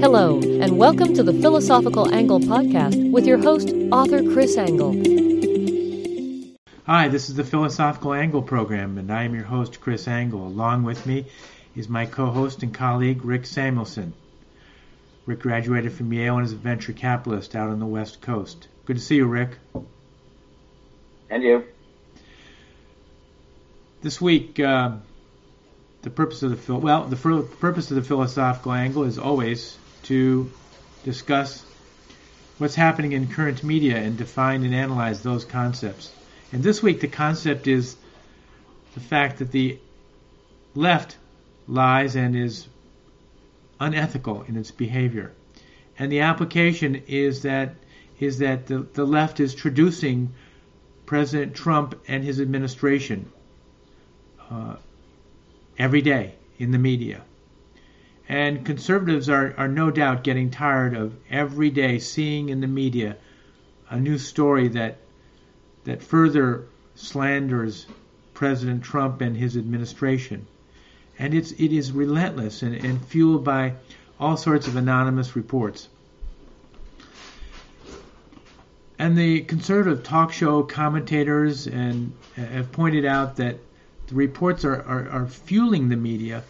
Hello, and welcome to the Philosophical Angle podcast with your host, author Chris Angle. Hi, this is the Philosophical Angle program, and I am your host, Chris Angle. Along with me is my co host and colleague, Rick Samuelson. Rick graduated from Yale and is a venture capitalist out on the West Coast. Good to see you, Rick. And you. This week, uh, the purpose of the well, the purpose of the philosophical angle is always to discuss what's happening in current media and define and analyze those concepts. And this week, the concept is the fact that the left lies and is unethical in its behavior. And the application is that is that the, the left is traducing President Trump and his administration uh, every day in the media. And conservatives are, are no doubt getting tired of every day seeing in the media a new story that that further slanders President Trump and his administration. And it's it is relentless and, and fueled by all sorts of anonymous reports. And the conservative talk show commentators and uh, have pointed out that the reports are, are, are fueling the media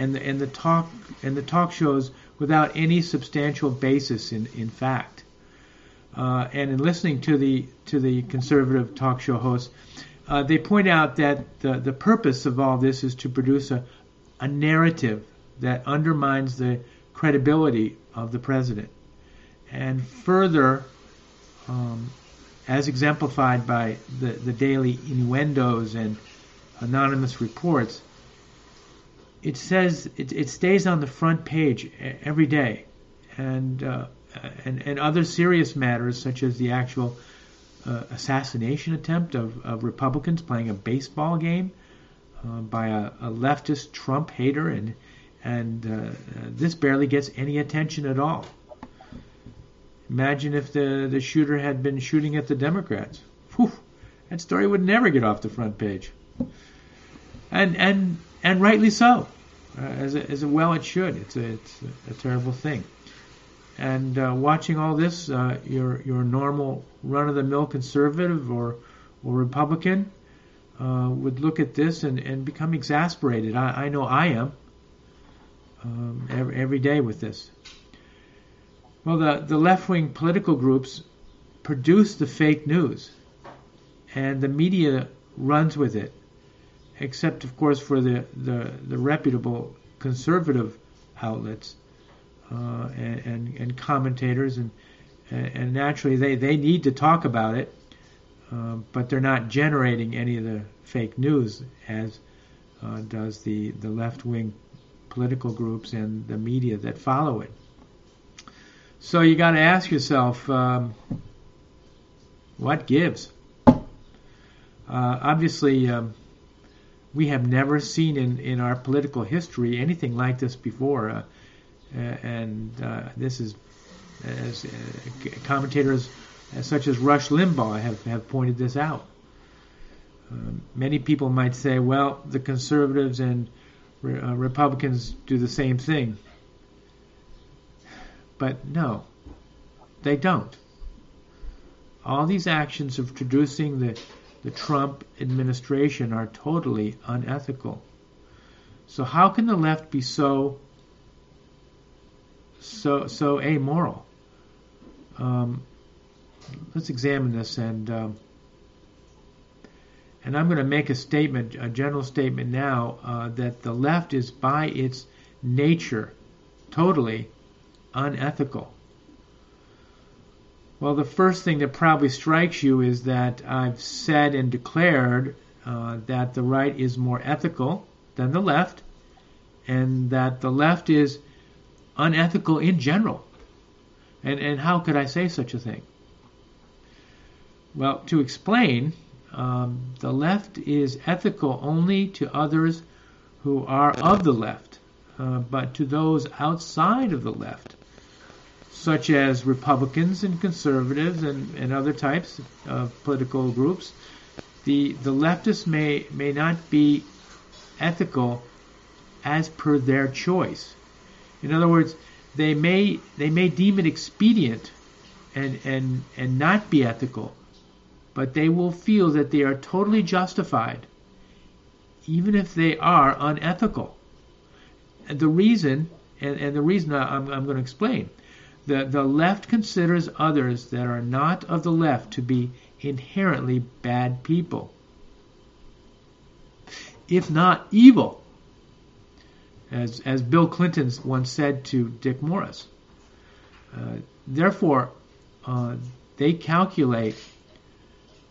and the, and the talk and the talk shows without any substantial basis in, in fact. Uh, and in listening to the to the conservative talk show hosts, uh, they point out that the, the purpose of all this is to produce a, a narrative that undermines the credibility of the president. And further, um, as exemplified by the, the daily innuendos and anonymous reports, it says it, it stays on the front page every day, and uh, and and other serious matters such as the actual uh, assassination attempt of, of Republicans playing a baseball game uh, by a, a, leftist Trump hater, and and uh, this barely gets any attention at all. Imagine if the the shooter had been shooting at the Democrats. Whew, that story would never get off the front page and and and rightly so, uh, as a, as a well it should. It's a it's a, terrible thing. And uh, watching all this, uh, your your normal run of the mill conservative or or Republican uh, would look at this and, and become exasperated. I, I know I am um, every, every day with this. Well, the, the left wing political groups produce the fake news, and the media runs with it except of course for the, the, the reputable conservative outlets uh, and, and, and, commentators and and naturally they, they need to talk about it uh, but they're not generating any of the fake news as uh, does the, the left-wing political groups and the media that follow it. So you got to ask yourself um, what gives? Uh, obviously um, we have never seen in, in our political history anything like this before. Uh, and uh, this is, as uh, commentators such as Rush Limbaugh have, have pointed this out. Um, many people might say, well, the conservatives and re- uh, Republicans do the same thing. But no, they don't. All these actions of traducing the the Trump administration are totally unethical. So how can the left be so so so amoral? Um, let's examine this and um, and I'm going to make a statement, a general statement now uh, that the left is by its nature totally unethical. Well, the first thing that probably strikes you is that I've said and declared uh, that the right is more ethical than the left, and that the left is unethical in general. And, and how could I say such a thing? Well, to explain, um, the left is ethical only to others who are of the left, uh, but to those outside of the left, such as Republicans and conservatives and, and other types of political groups, the, the leftists may, may not be ethical as per their choice. In other words, they may they may deem it expedient and and and not be ethical, but they will feel that they are totally justified, even if they are unethical. And the reason, and, and the reason I'm, I'm going to explain, the the left considers others that are not of the left to be inherently bad people, if not evil as, as Bill Clinton once said to Dick Morris. Uh, therefore, uh, they calculate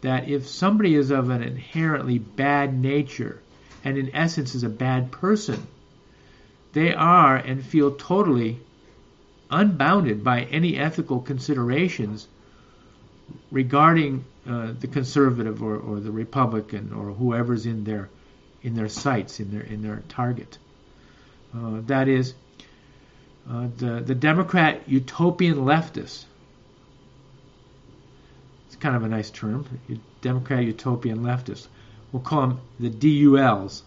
that if somebody is of an inherently bad nature and in essence is a bad person, they are and feel totally unbounded by any ethical considerations regarding uh, the conservative or, or the Republican or whoever's in their in their sights in their in their target. Uh, that is, uh, the, the Democrat utopian leftist. It's kind of a nice term, Democrat utopian leftist. We'll call them the DULs.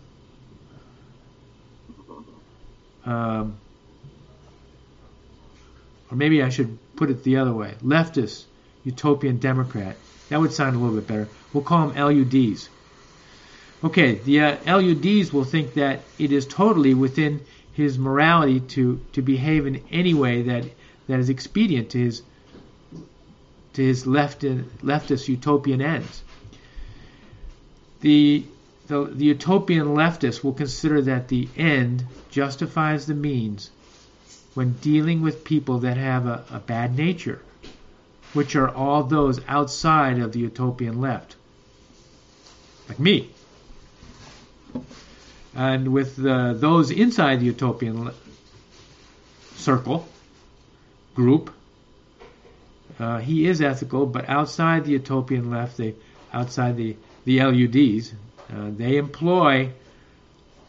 Um, or maybe I should put it the other way leftist, utopian Democrat. That would sound a little bit better. We'll call them LUDs. Okay, the uh, LUDs will think that it is totally within his morality to, to behave in any way that, that is expedient to his to his left leftist utopian ends. The, the, the utopian leftist will consider that the end justifies the means when dealing with people that have a, a bad nature, which are all those outside of the utopian left, like me. And with those inside the utopian circle group, uh, he is ethical, but outside the utopian left, they outside the the LUDs, uh, they employ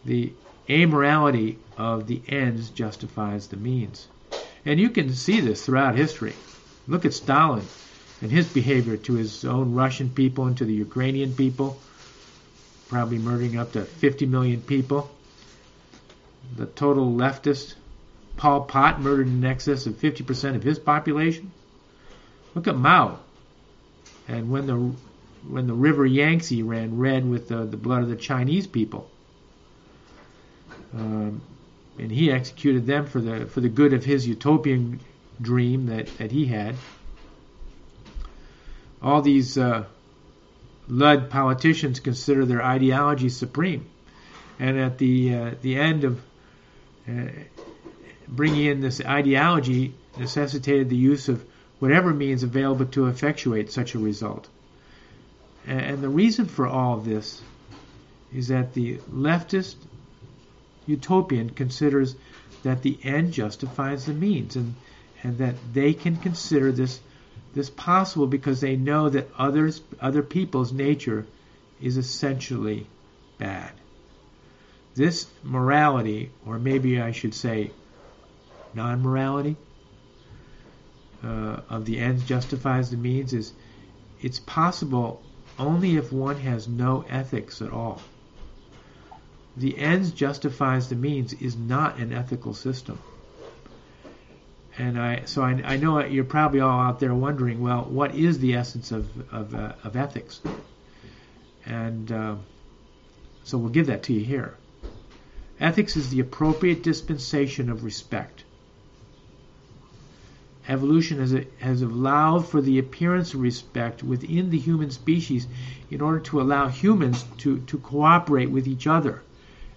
the amorality of the ends justifies the means, and you can see this throughout history. Look at Stalin and his behavior to his own Russian people and to the Ukrainian people probably murdering up to 50 million people. The total leftist, Pol Pot, murdered in excess of 50% of his population. Look at Mao. And when the when the river Yangtze ran red with the, the blood of the Chinese people, um, and he executed them for the for the good of his utopian dream that, that he had. All these uh, led politicians consider their ideology supreme. And at the uh, the end of uh, bringing in this ideology necessitated the use of whatever means available to effectuate such a result. And, and the reason for all of this is that the leftist utopian considers that the end justifies the means and, and that they can consider this this possible because they know that others, other people's nature is essentially bad. This morality, or maybe I should say non morality, uh, of the ends justifies the means is it's possible only if one has no ethics at all. The ends justifies the means is not an ethical system. And I, so I, I, know you're probably all out there wondering, well, what is the essence of, of, uh, of ethics? And uh, so we'll give that to you here. Ethics is the appropriate dispensation of respect. Evolution has, has allowed for the appearance of respect within the human species in order to allow humans to, to cooperate with each other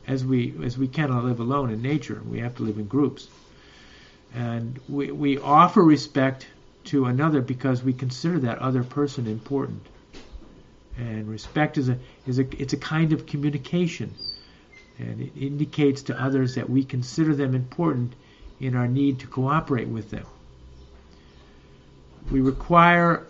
as we, as we cannot live alone in nature. We have to live in groups. And we, we offer respect to another because we consider that other person important. And respect is a is a it's a kind of communication. And it indicates to others that we consider them important in our need to cooperate with them. We require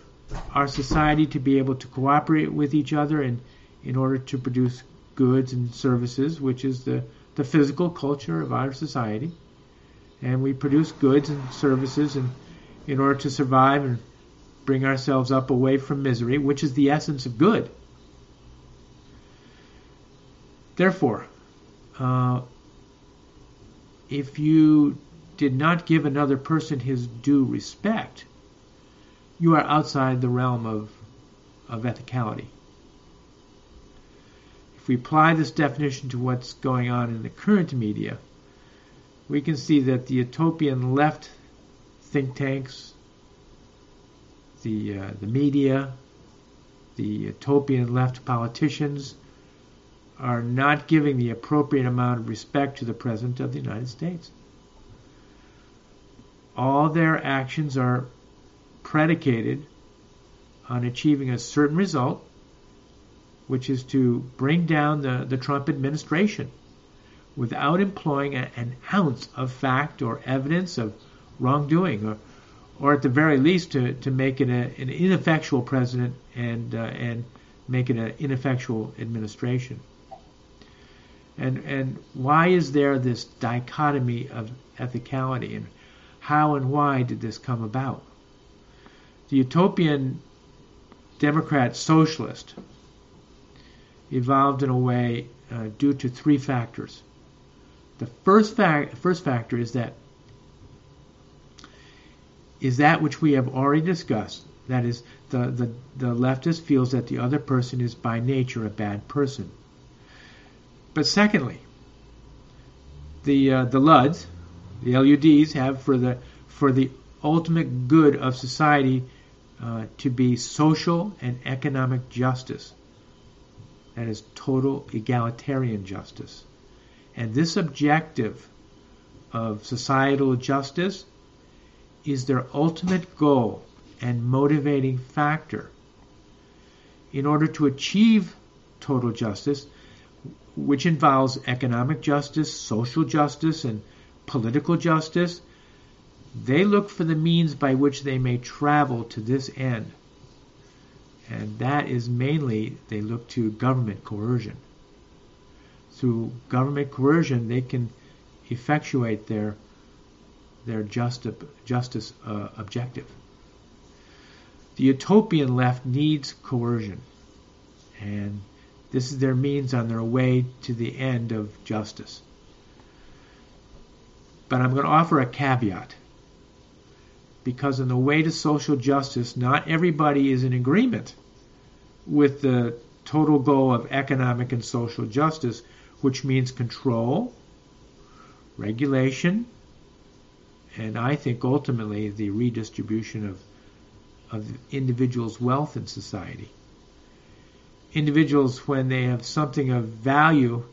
our society to be able to cooperate with each other in, in order to produce goods and services, which is the, the physical culture of our society and we produce goods and services and in order to survive and bring ourselves up away from misery, which is the essence of good. Therefore, uh, if you did not give another person his due respect, you are outside the realm of, of ethicality. If we apply this definition to what's going on in the current media, we can see that the utopian left think tanks, the, uh, the media, the utopian left politicians are not giving the appropriate amount of respect to the President of the United States. All their actions are predicated on achieving a certain result, which is to bring down the, the Trump administration without employing a, an ounce of fact or evidence of wrongdoing, or, or at the very least to, to make it a, an ineffectual president and, uh, and make it an ineffectual administration. And, and why is there this dichotomy of ethicality, and how and why did this come about? The utopian Democrat socialist evolved in a way uh, due to three factors. The first, first factor is that is that which we have already discussed. That is, the, the, the leftist feels that the other person is by nature a bad person. But secondly, the uh, the LUDs, the LUDs have for the for the ultimate good of society uh, to be social and economic justice. That is total egalitarian justice. And this objective of societal justice is their ultimate goal and motivating factor. In order to achieve total justice, which involves economic justice, social justice, and political justice, they look for the means by which they may travel to this end. And that is mainly they look to government coercion. Through government coercion, they can effectuate their their justi- justice uh, objective. The utopian left needs coercion, and this is their means on their way to the end of justice. But I'm going to offer a caveat. Because in the way to social justice, not everybody is in agreement with the total goal of economic and social justice, which means control, regulation, and I think ultimately the redistribution of, of individuals' wealth in society individuals, when they have something of value,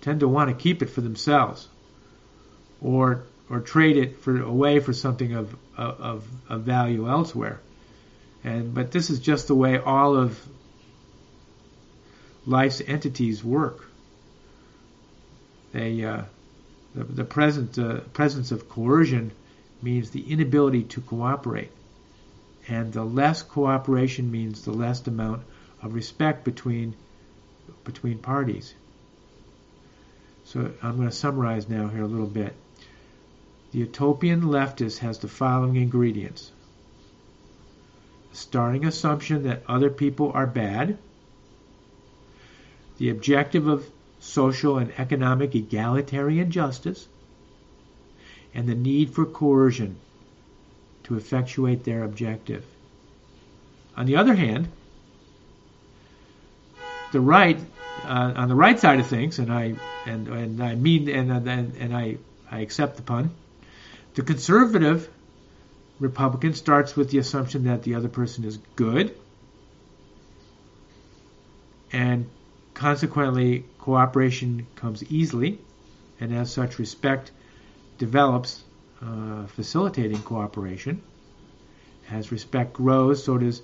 tend to want to keep it for themselves, or or trade it for away for something of of, of value elsewhere. And but this is just the way all of life's entities work. They uh, the, the present uh, presence of coercion means the inability to cooperate, and the less cooperation means the less amount of respect between between parties. So I'm going to summarize now here a little bit. The utopian leftist has the following ingredients. Starting assumption that other people are bad, the objective of social and economic egalitarian justice, and the need for coercion to effectuate their objective. On the other hand, the right uh, on the right side of things, and I and and I mean and and, and I I accept the pun. The conservative Republican starts with the assumption that the other person is good, and consequently cooperation comes easily, and as such respect develops, uh, facilitating cooperation. As respect grows, so does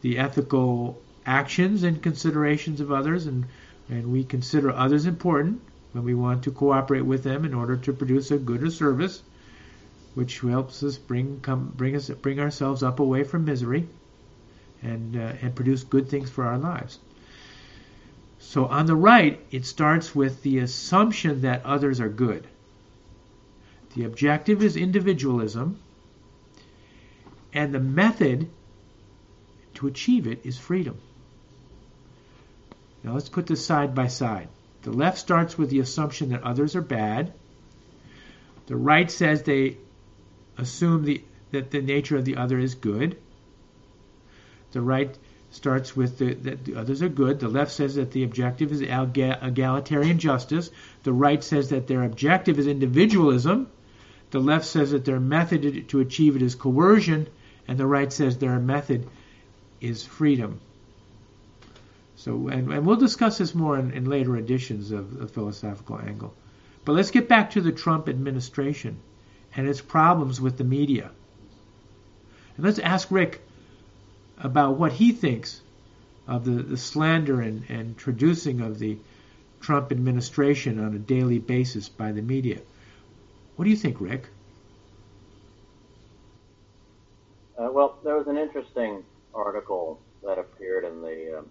the ethical actions and considerations of others, and, and we consider others important when we want to cooperate with them in order to produce a good or service, which helps us bring come bring us bring ourselves up away from misery, and uh, and produce good things for our lives. So on the right, it starts with the assumption that others are good. The objective is individualism, and the method to achieve it is freedom. Now let's put this side by side. The left starts with the assumption that others are bad. The right says they assume the, that the nature of the other is good. The right starts with the, that the others are good. The left says that the objective is egalitarian justice. The right says that their objective is individualism. The left says that their method to achieve it is coercion, and the right says their method is freedom. So, and, and we'll discuss this more in, in later editions of the philosophical angle. But let's get back to the Trump administration and its problems with the media. And let's ask Rick about what he thinks of the, the slander and, and traducing of the Trump administration on a daily basis by the media. What do you think, Rick? Uh, well, there was an interesting article that appeared in the um,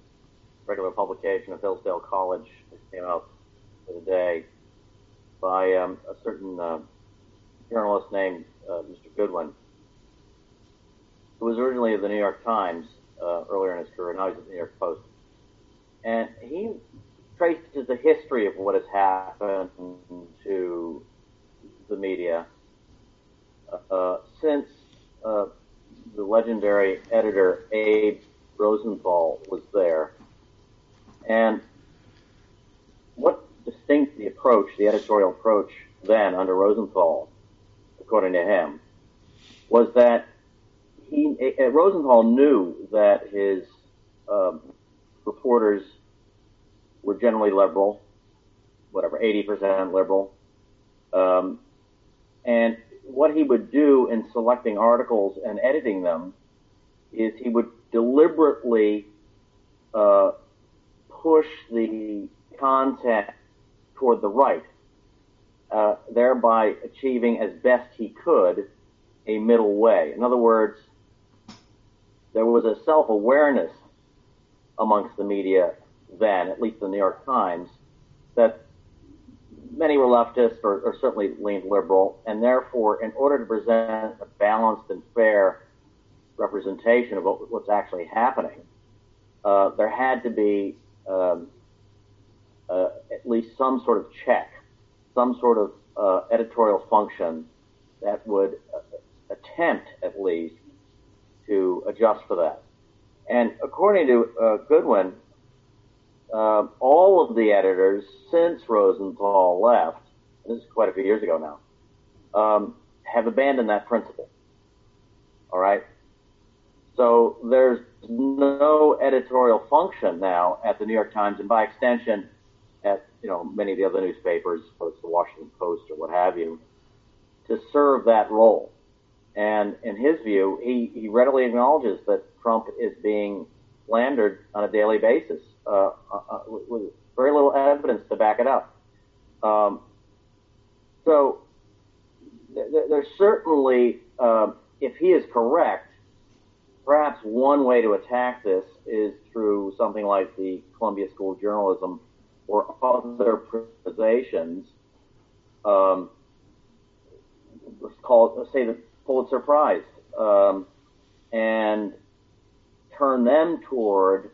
regular publication of Hillsdale College that came out the day by um, a certain uh, journalist named uh, Mr. Goodwin, who was originally of the New York Times uh, earlier in his career. Now he's at the New York Post, and he traces the history of what has happened to the media uh, since uh, the legendary editor Abe Rosenthal was there. And what distinct the approach, the editorial approach then under Rosenthal, according to him, was that he uh, Rosenthal knew that his um, reporters were generally liberal, whatever, 80% liberal. Um, and what he would do in selecting articles and editing them is he would deliberately uh, push the content toward the right, uh, thereby achieving as best he could a middle way. In other words, there was a self-awareness amongst the media then, at least the New York Times, that many were leftist or, or, certainly leaned liberal, and therefore, in order to present a balanced and fair representation of what, what's actually happening, uh, there had to be um, uh, at least some sort of check, some sort of uh, editorial function that would uh, attempt, at least, to adjust for that. And according to uh, Goodwin, uh, all of the editors since Rosenthal left, this is quite a few years ago now, um, have abandoned that principle. All right. So there's no editorial function now at the New York Times, and by extension, at you know many of the other newspapers, whether it's the Washington Post or what have you, to serve that role. And in his view, he, he readily acknowledges that Trump is being slandered on a daily basis uh, uh, uh with very little evidence to back it up. Um, so th- there's certainly, um, if he is correct, perhaps one way to attack this is through something like the Columbia School of Journalism or other organizations. Um, let's call it, let's say the Pulitzer Prize, um, and turn them toward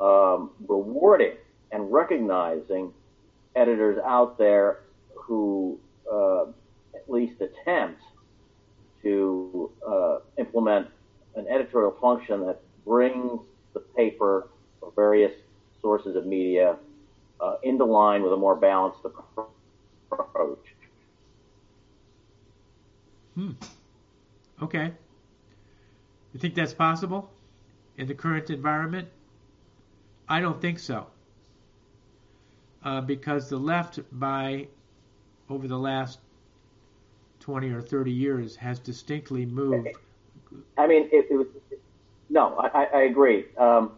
um, rewarding and recognizing editors out there who uh, at least attempt to uh, implement an editorial function that brings the paper or various sources of media uh, into line with a more balanced approach. Hmm. Okay. You think that's possible in the current environment? I don't think so. Uh, because the left, by over the last 20 or 30 years, has distinctly moved. I mean, it, it was. No, I, I agree. Um,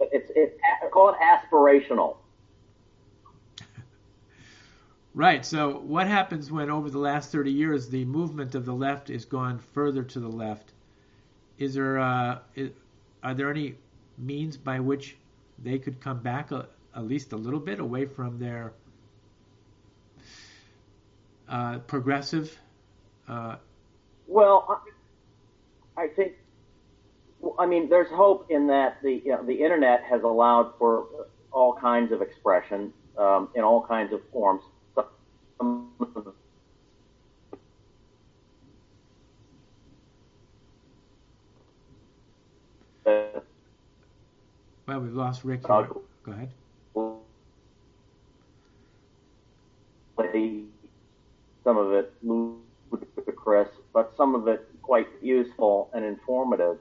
it's it, call it aspirational. Right. So, what happens when, over the last 30 years, the movement of the left is gone further to the left? Is there, uh, is, are there any means by which they could come back a, at least a little bit away from their uh, progressive? Uh, well, I think. I mean, there's hope in that the you know, the internet has allowed for all kinds of expression um, in all kinds of forms well, we've lost Rick. Here. Go ahead. Some of it ludicrous, but some of it quite useful and informative.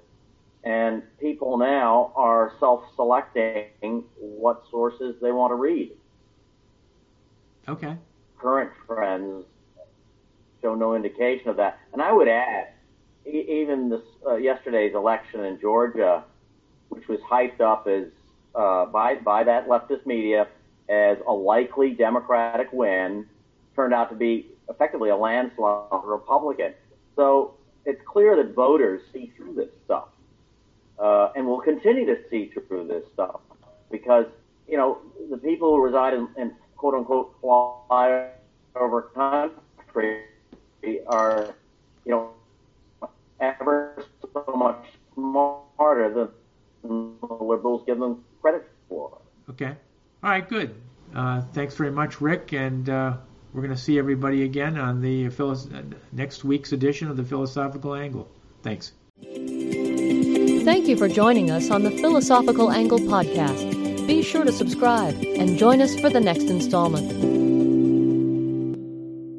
And people now are self-selecting what sources they want to read. Okay. Current trends show no indication of that. And I would add, e- even this uh, yesterday's election in Georgia, which was hyped up as uh, by by that leftist media as a likely Democratic win, turned out to be effectively a landslide Republican. So it's clear that voters see through this stuff, uh, and will continue to see through this stuff because you know the people who reside in, in quote unquote flyover country are you know ever so much smarter than the liberals give them credit for. Okay. All right. Good. Uh, thanks very much, Rick, and uh, we're going to see everybody again on the philos- uh, next week's edition of the Philosophical Angle. Thanks. Thank you for joining us on the Philosophical Angle podcast. Be sure to subscribe and join us for the next installment.